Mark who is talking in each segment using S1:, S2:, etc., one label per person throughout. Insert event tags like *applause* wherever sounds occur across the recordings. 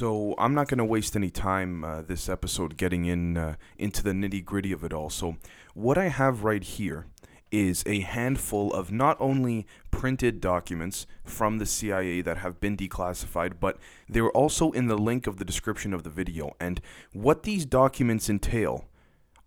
S1: So I'm not going to waste any time uh, this episode getting in uh, into the nitty gritty of it all. So what I have right here is a handful of not only printed documents from the CIA that have been declassified, but they're also in the link of the description of the video. And what these documents entail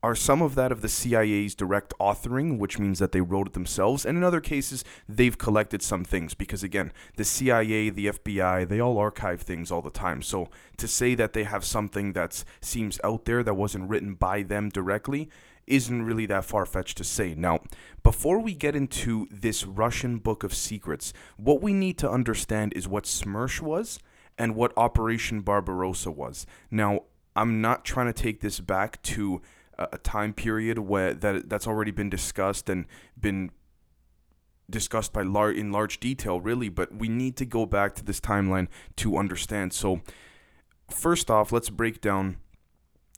S1: are some of that of the CIA's direct authoring, which means that they wrote it themselves, and in other cases, they've collected some things because, again, the CIA, the FBI, they all archive things all the time. So to say that they have something that seems out there that wasn't written by them directly isn't really that far fetched to say. Now, before we get into this Russian book of secrets, what we need to understand is what SMERSH was and what Operation Barbarossa was. Now, I'm not trying to take this back to a time period where that that's already been discussed and been discussed by lar- in large detail really but we need to go back to this timeline to understand so first off let's break down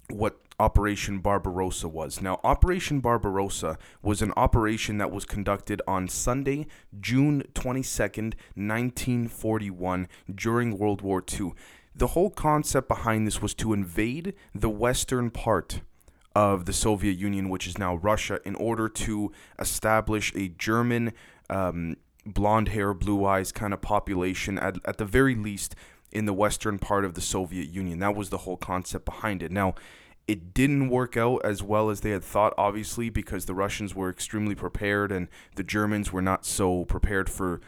S1: what Operation Barbarossa was. Now, Operation Barbarossa was an operation that was conducted on Sunday, June 22nd, 1941, during World War II. The whole concept behind this was to invade the western part of the Soviet Union, which is now Russia, in order to establish a German um, blonde hair, blue eyes kind of population, at, at the very least, in the western part of the Soviet Union. That was the whole concept behind it. Now, it didn't work out as well as they had thought, obviously, because the Russians were extremely prepared and the Germans were not so prepared for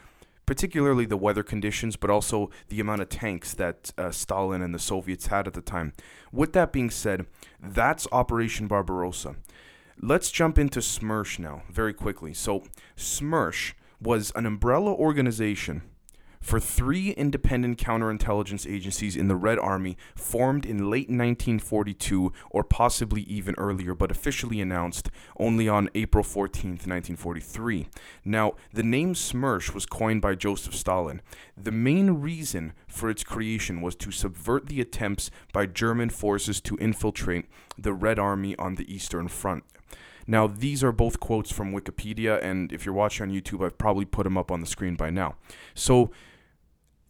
S1: particularly the weather conditions, but also the amount of tanks that uh, Stalin and the Soviets had at the time. With that being said, that's Operation Barbarossa. Let's jump into SMERSH now, very quickly. So, SMERSH was an umbrella organization for three independent counterintelligence agencies in the Red Army formed in late 1942 or possibly even earlier, but officially announced only on April 14, 1943. Now, the name SMERSH was coined by Joseph Stalin. The main reason for its creation was to subvert the attempts by German forces to infiltrate the Red Army on the Eastern Front. Now, these are both quotes from Wikipedia, and if you're watching on YouTube, I've probably put them up on the screen by now. So,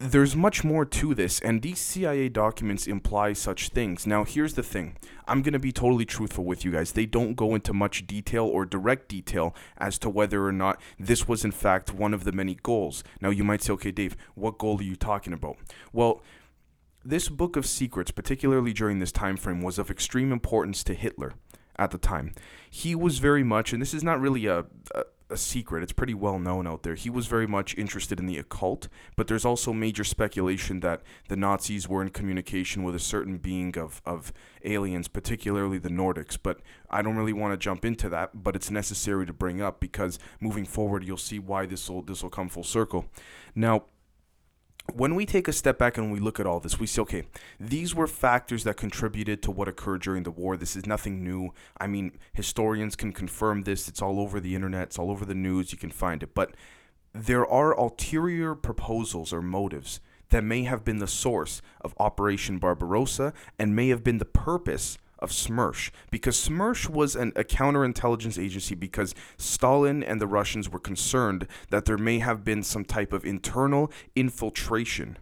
S1: there's much more to this, and these CIA documents imply such things. Now, here's the thing I'm going to be totally truthful with you guys. They don't go into much detail or direct detail as to whether or not this was, in fact, one of the many goals. Now, you might say, okay, Dave, what goal are you talking about? Well, this book of secrets, particularly during this time frame, was of extreme importance to Hitler at the time. He was very much, and this is not really a, a a secret. It's pretty well known out there. He was very much interested in the occult, but there's also major speculation that the Nazis were in communication with a certain being of, of aliens, particularly the Nordics. But I don't really want to jump into that, but it's necessary to bring up because moving forward, you'll see why this will this will come full circle. Now, when we take a step back and we look at all this, we see, okay, these were factors that contributed to what occurred during the war. This is nothing new. I mean, historians can confirm this. It's all over the internet, it's all over the news. You can find it. But there are ulterior proposals or motives that may have been the source of Operation Barbarossa and may have been the purpose of SMERSH because SMERSH was an, a counterintelligence agency because Stalin and the Russians were concerned that there may have been some type of internal infiltration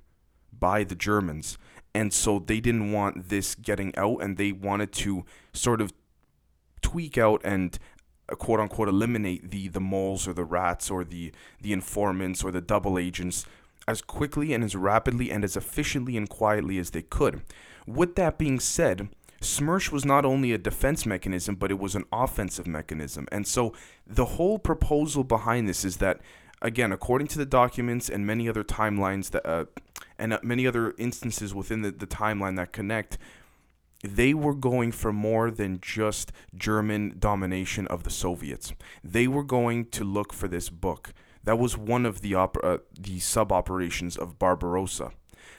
S1: by the Germans. And so they didn't want this getting out and they wanted to sort of tweak out and uh, quote unquote eliminate the the moles or the rats or the the informants or the double agents as quickly and as rapidly and as efficiently and quietly as they could. With that being said, SMERSH was not only a defense mechanism, but it was an offensive mechanism. And so the whole proposal behind this is that, again, according to the documents and many other timelines that, uh, and uh, many other instances within the, the timeline that connect, they were going for more than just German domination of the Soviets. They were going to look for this book. That was one of the op- uh, the sub operations of Barbarossa.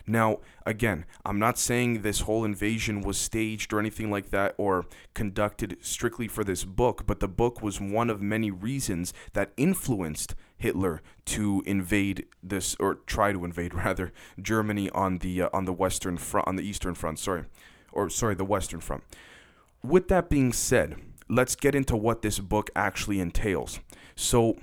S1: Now, again, I'm not saying this whole invasion was staged or anything like that or conducted strictly for this book, but the book was one of many reasons that influenced Hitler to invade this or try to invade *laughs* rather Germany on the uh, on the western front on the eastern front, sorry. Or sorry, the western front. With that being said, let's get into what this book actually entails. So,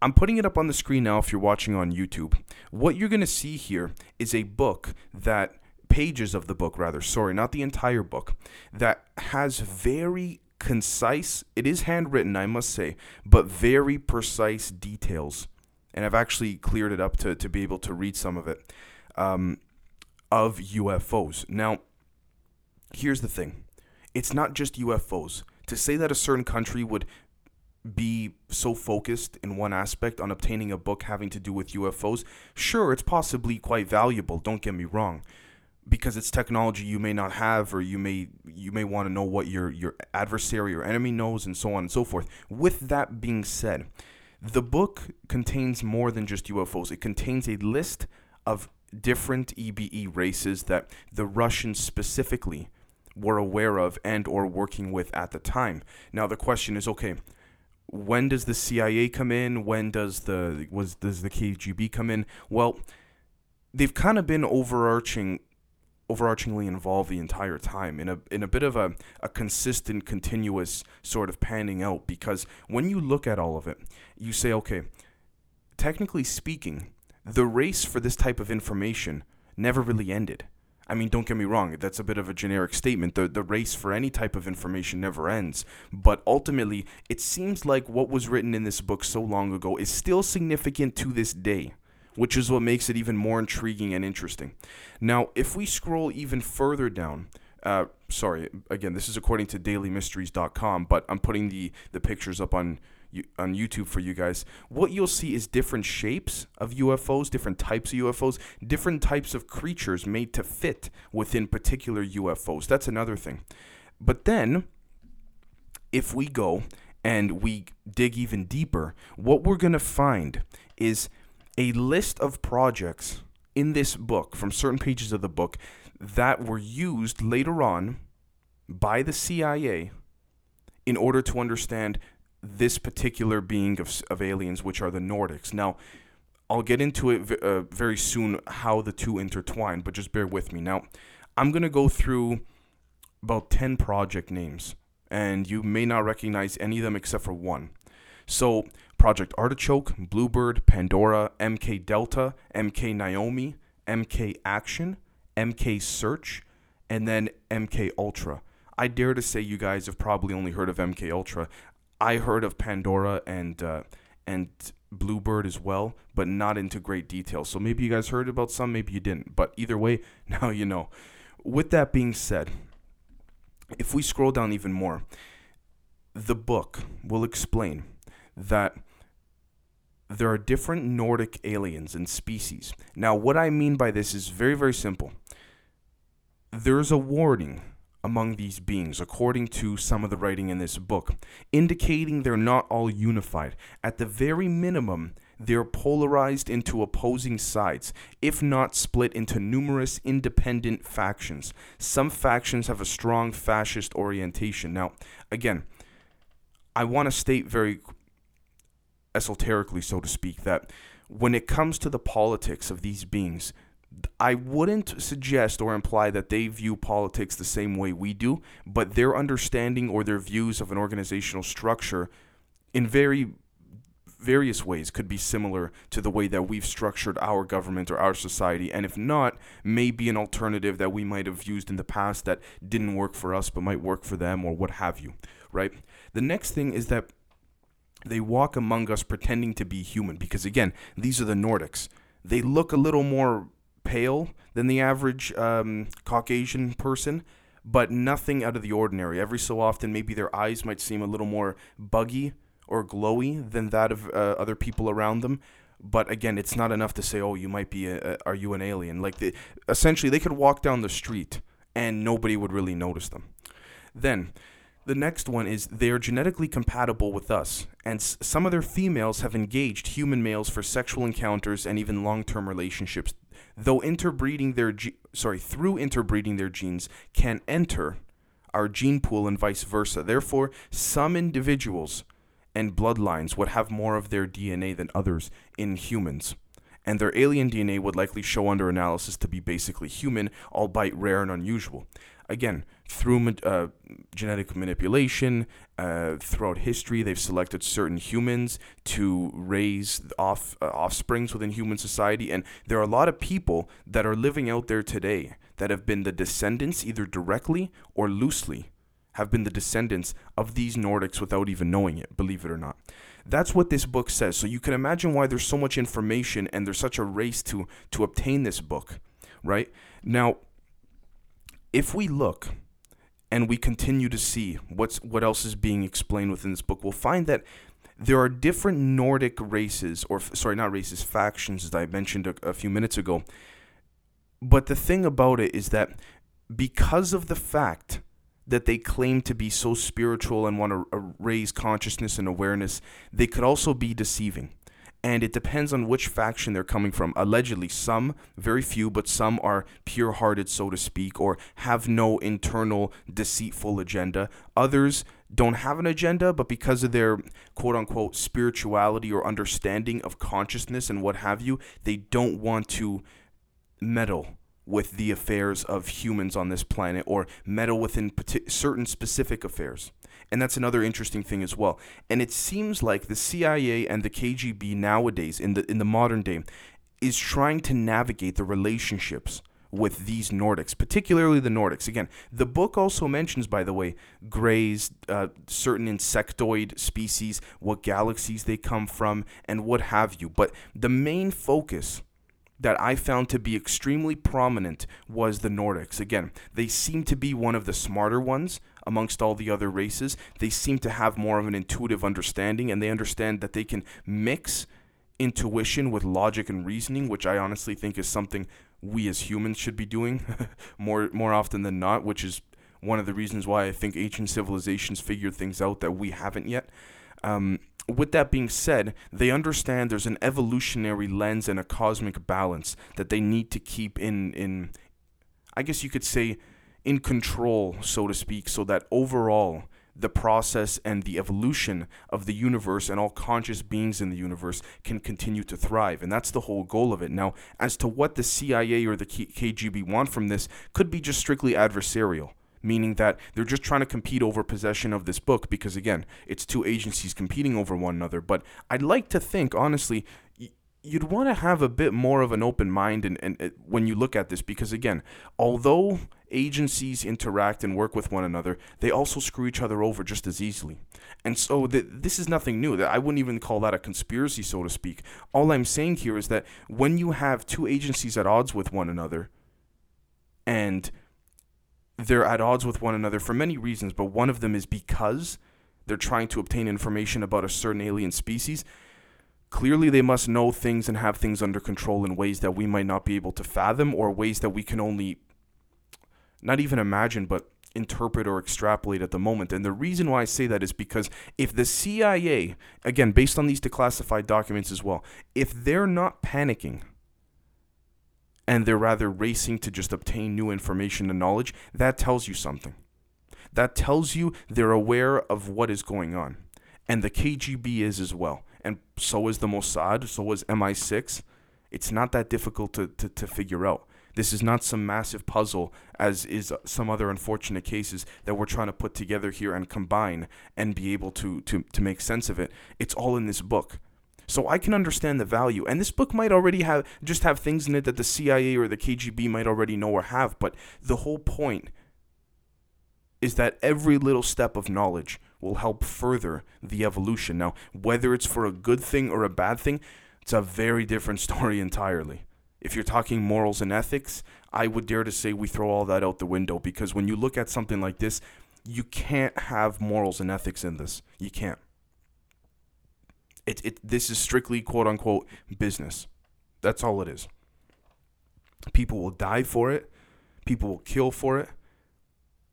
S1: I'm putting it up on the screen now if you're watching on YouTube. What you're going to see here is a book that pages of the book, rather, sorry, not the entire book, that has very concise, it is handwritten, I must say, but very precise details. And I've actually cleared it up to, to be able to read some of it um, of UFOs. Now, here's the thing it's not just UFOs. To say that a certain country would be so focused in one aspect on obtaining a book having to do with UFOs, sure, it's possibly quite valuable, don't get me wrong. Because it's technology you may not have, or you may you may want to know what your your adversary or enemy knows, and so on and so forth. With that being said, the book contains more than just UFOs. It contains a list of different EBE races that the Russians specifically were aware of and or working with at the time. Now the question is okay, when does the CIA come in? When does the was does the KGB come in? Well, they've kind of been overarching overarchingly involved the entire time in a in a bit of a, a consistent continuous sort of panning out because when you look at all of it you say okay technically speaking the race for this type of information never really ended I mean, don't get me wrong, that's a bit of a generic statement. The, the race for any type of information never ends. But ultimately, it seems like what was written in this book so long ago is still significant to this day, which is what makes it even more intriguing and interesting. Now, if we scroll even further down, uh, sorry, again, this is according to dailymysteries.com, but I'm putting the, the pictures up on on YouTube for you guys, what you'll see is different shapes of UFOs, different types of UFOs, different types of creatures made to fit within particular UFOs. That's another thing. But then, if we go and we dig even deeper, what we're going to find is a list of projects in this book from certain pages of the book that were used later on by the CIA in order to understand this particular being of, of aliens, which are the Nordics. Now, I'll get into it v- uh, very soon how the two intertwine, but just bear with me. Now, I'm going to go through about 10 project names, and you may not recognize any of them except for one. So, Project Artichoke, Bluebird, Pandora, MK Delta, MK Naomi, MK Action, MK Search, and then MK Ultra. I dare to say you guys have probably only heard of MK Ultra. I heard of Pandora and uh, and Bluebird as well, but not into great detail. So maybe you guys heard about some, maybe you didn't. But either way, *laughs* now you know. With that being said, if we scroll down even more, the book will explain that there are different Nordic aliens and species. Now, what I mean by this is very, very simple. There's a warning among these beings, according to some of the writing in this book, indicating they're not all unified. At the very minimum, they're polarized into opposing sides, if not split into numerous independent factions. Some factions have a strong fascist orientation. Now, again, I want to state very esoterically, so to speak, that when it comes to the politics of these beings, I wouldn't suggest or imply that they view politics the same way we do, but their understanding or their views of an organizational structure in very various ways could be similar to the way that we've structured our government or our society. And if not may be an alternative that we might have used in the past that didn't work for us but might work for them or what have you right? The next thing is that they walk among us pretending to be human because again these are the nordics. They look a little more pale than the average um, Caucasian person, but nothing out of the ordinary. Every so often, maybe their eyes might seem a little more buggy or glowy than that of uh, other people around them. But again, it's not enough to say, "Oh, you might be. A, a, are you an alien?" Like, they, essentially, they could walk down the street and nobody would really notice them. Then, the next one is they are genetically compatible with us, and s- some of their females have engaged human males for sexual encounters and even long-term relationships though interbreeding their ge- sorry through interbreeding their genes can enter our gene pool and vice versa. Therefore, some individuals and bloodlines would have more of their DNA than others in humans. And their alien DNA would likely show under analysis to be basically human, albeit rare and unusual. Again, through uh, genetic manipulation, uh, throughout history, they've selected certain humans to raise off uh, offsprings within human society, and there are a lot of people that are living out there today that have been the descendants, either directly or loosely, have been the descendants of these Nordics without even knowing it, believe it or not. That's what this book says. So you can imagine why there's so much information and there's such a race to to obtain this book, right? Now, if we look and we continue to see what's what else is being explained within this book, we'll find that there are different Nordic races, or sorry, not races, factions, as I mentioned a, a few minutes ago. But the thing about it is that because of the fact that they claim to be so spiritual and want to uh, raise consciousness and awareness, they could also be deceiving and it depends on which faction they're coming from. Allegedly, some, very few, but some are pure hearted, so to speak, or have no internal deceitful agenda. Others don't have an agenda, but because of their quote unquote spirituality or understanding of consciousness and what have you, they don't want to meddle with the affairs of humans on this planet or meddle within certain specific affairs. And that's another interesting thing as well. And it seems like the CIA and the KGB nowadays, in the in the modern day, is trying to navigate the relationships with these Nordics, particularly the Nordics. Again, the book also mentions, by the way, greys, uh, certain insectoid species, what galaxies they come from, and what have you. But the main focus that I found to be extremely prominent was the Nordics. Again, they seem to be one of the smarter ones amongst all the other races. They seem to have more of an intuitive understanding and they understand that they can mix intuition with logic and reasoning, which I honestly think is something we as humans should be doing *laughs* more more often than not, which is one of the reasons why I think ancient civilizations figured things out that we haven't yet. Um, with that being said, they understand there's an evolutionary lens and a cosmic balance that they need to keep in in I guess you could say in control, so to speak, so that overall the process and the evolution of the universe and all conscious beings in the universe can continue to thrive. And that's the whole goal of it. Now, as to what the CIA or the KGB want from this, could be just strictly adversarial meaning that they're just trying to compete over possession of this book because again it's two agencies competing over one another but i'd like to think honestly you'd want to have a bit more of an open mind and, and, and when you look at this because again although agencies interact and work with one another they also screw each other over just as easily and so the, this is nothing new that i wouldn't even call that a conspiracy so to speak all i'm saying here is that when you have two agencies at odds with one another and they're at odds with one another for many reasons, but one of them is because they're trying to obtain information about a certain alien species. Clearly, they must know things and have things under control in ways that we might not be able to fathom, or ways that we can only not even imagine, but interpret or extrapolate at the moment. And the reason why I say that is because if the CIA, again, based on these declassified documents as well, if they're not panicking, and they're rather racing to just obtain new information and knowledge, that tells you something. That tells you they're aware of what is going on. And the KGB is as well. And so is the Mossad, so is MI6. It's not that difficult to, to, to figure out. This is not some massive puzzle, as is some other unfortunate cases that we're trying to put together here and combine and be able to, to, to make sense of it. It's all in this book. So I can understand the value. And this book might already have just have things in it that the CIA or the KGB might already know or have, but the whole point is that every little step of knowledge will help further the evolution. Now, whether it's for a good thing or a bad thing, it's a very different *laughs* story entirely. If you're talking morals and ethics, I would dare to say we throw all that out the window because when you look at something like this, you can't have morals and ethics in this. You can't. It, it this is strictly quote unquote business. That's all it is. People will die for it. People will kill for it.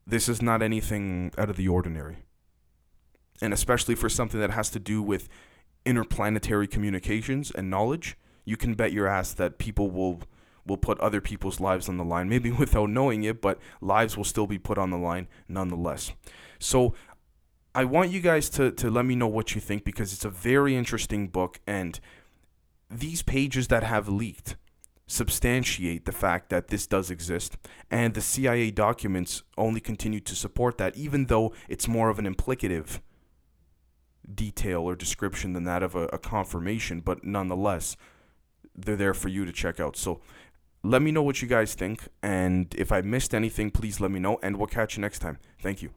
S1: This is not anything out of the ordinary. And especially for something that has to do with interplanetary communications and knowledge, you can bet your ass that people will will put other people's lives on the line, maybe *laughs* without knowing it, but lives will still be put on the line nonetheless. So I want you guys to, to let me know what you think because it's a very interesting book and these pages that have leaked substantiate the fact that this does exist and the CIA documents only continue to support that even though it's more of an implicative detail or description than that of a, a confirmation but nonetheless they're there for you to check out so let me know what you guys think. And if I missed anything, please let me know. And we'll catch you next time. Thank you.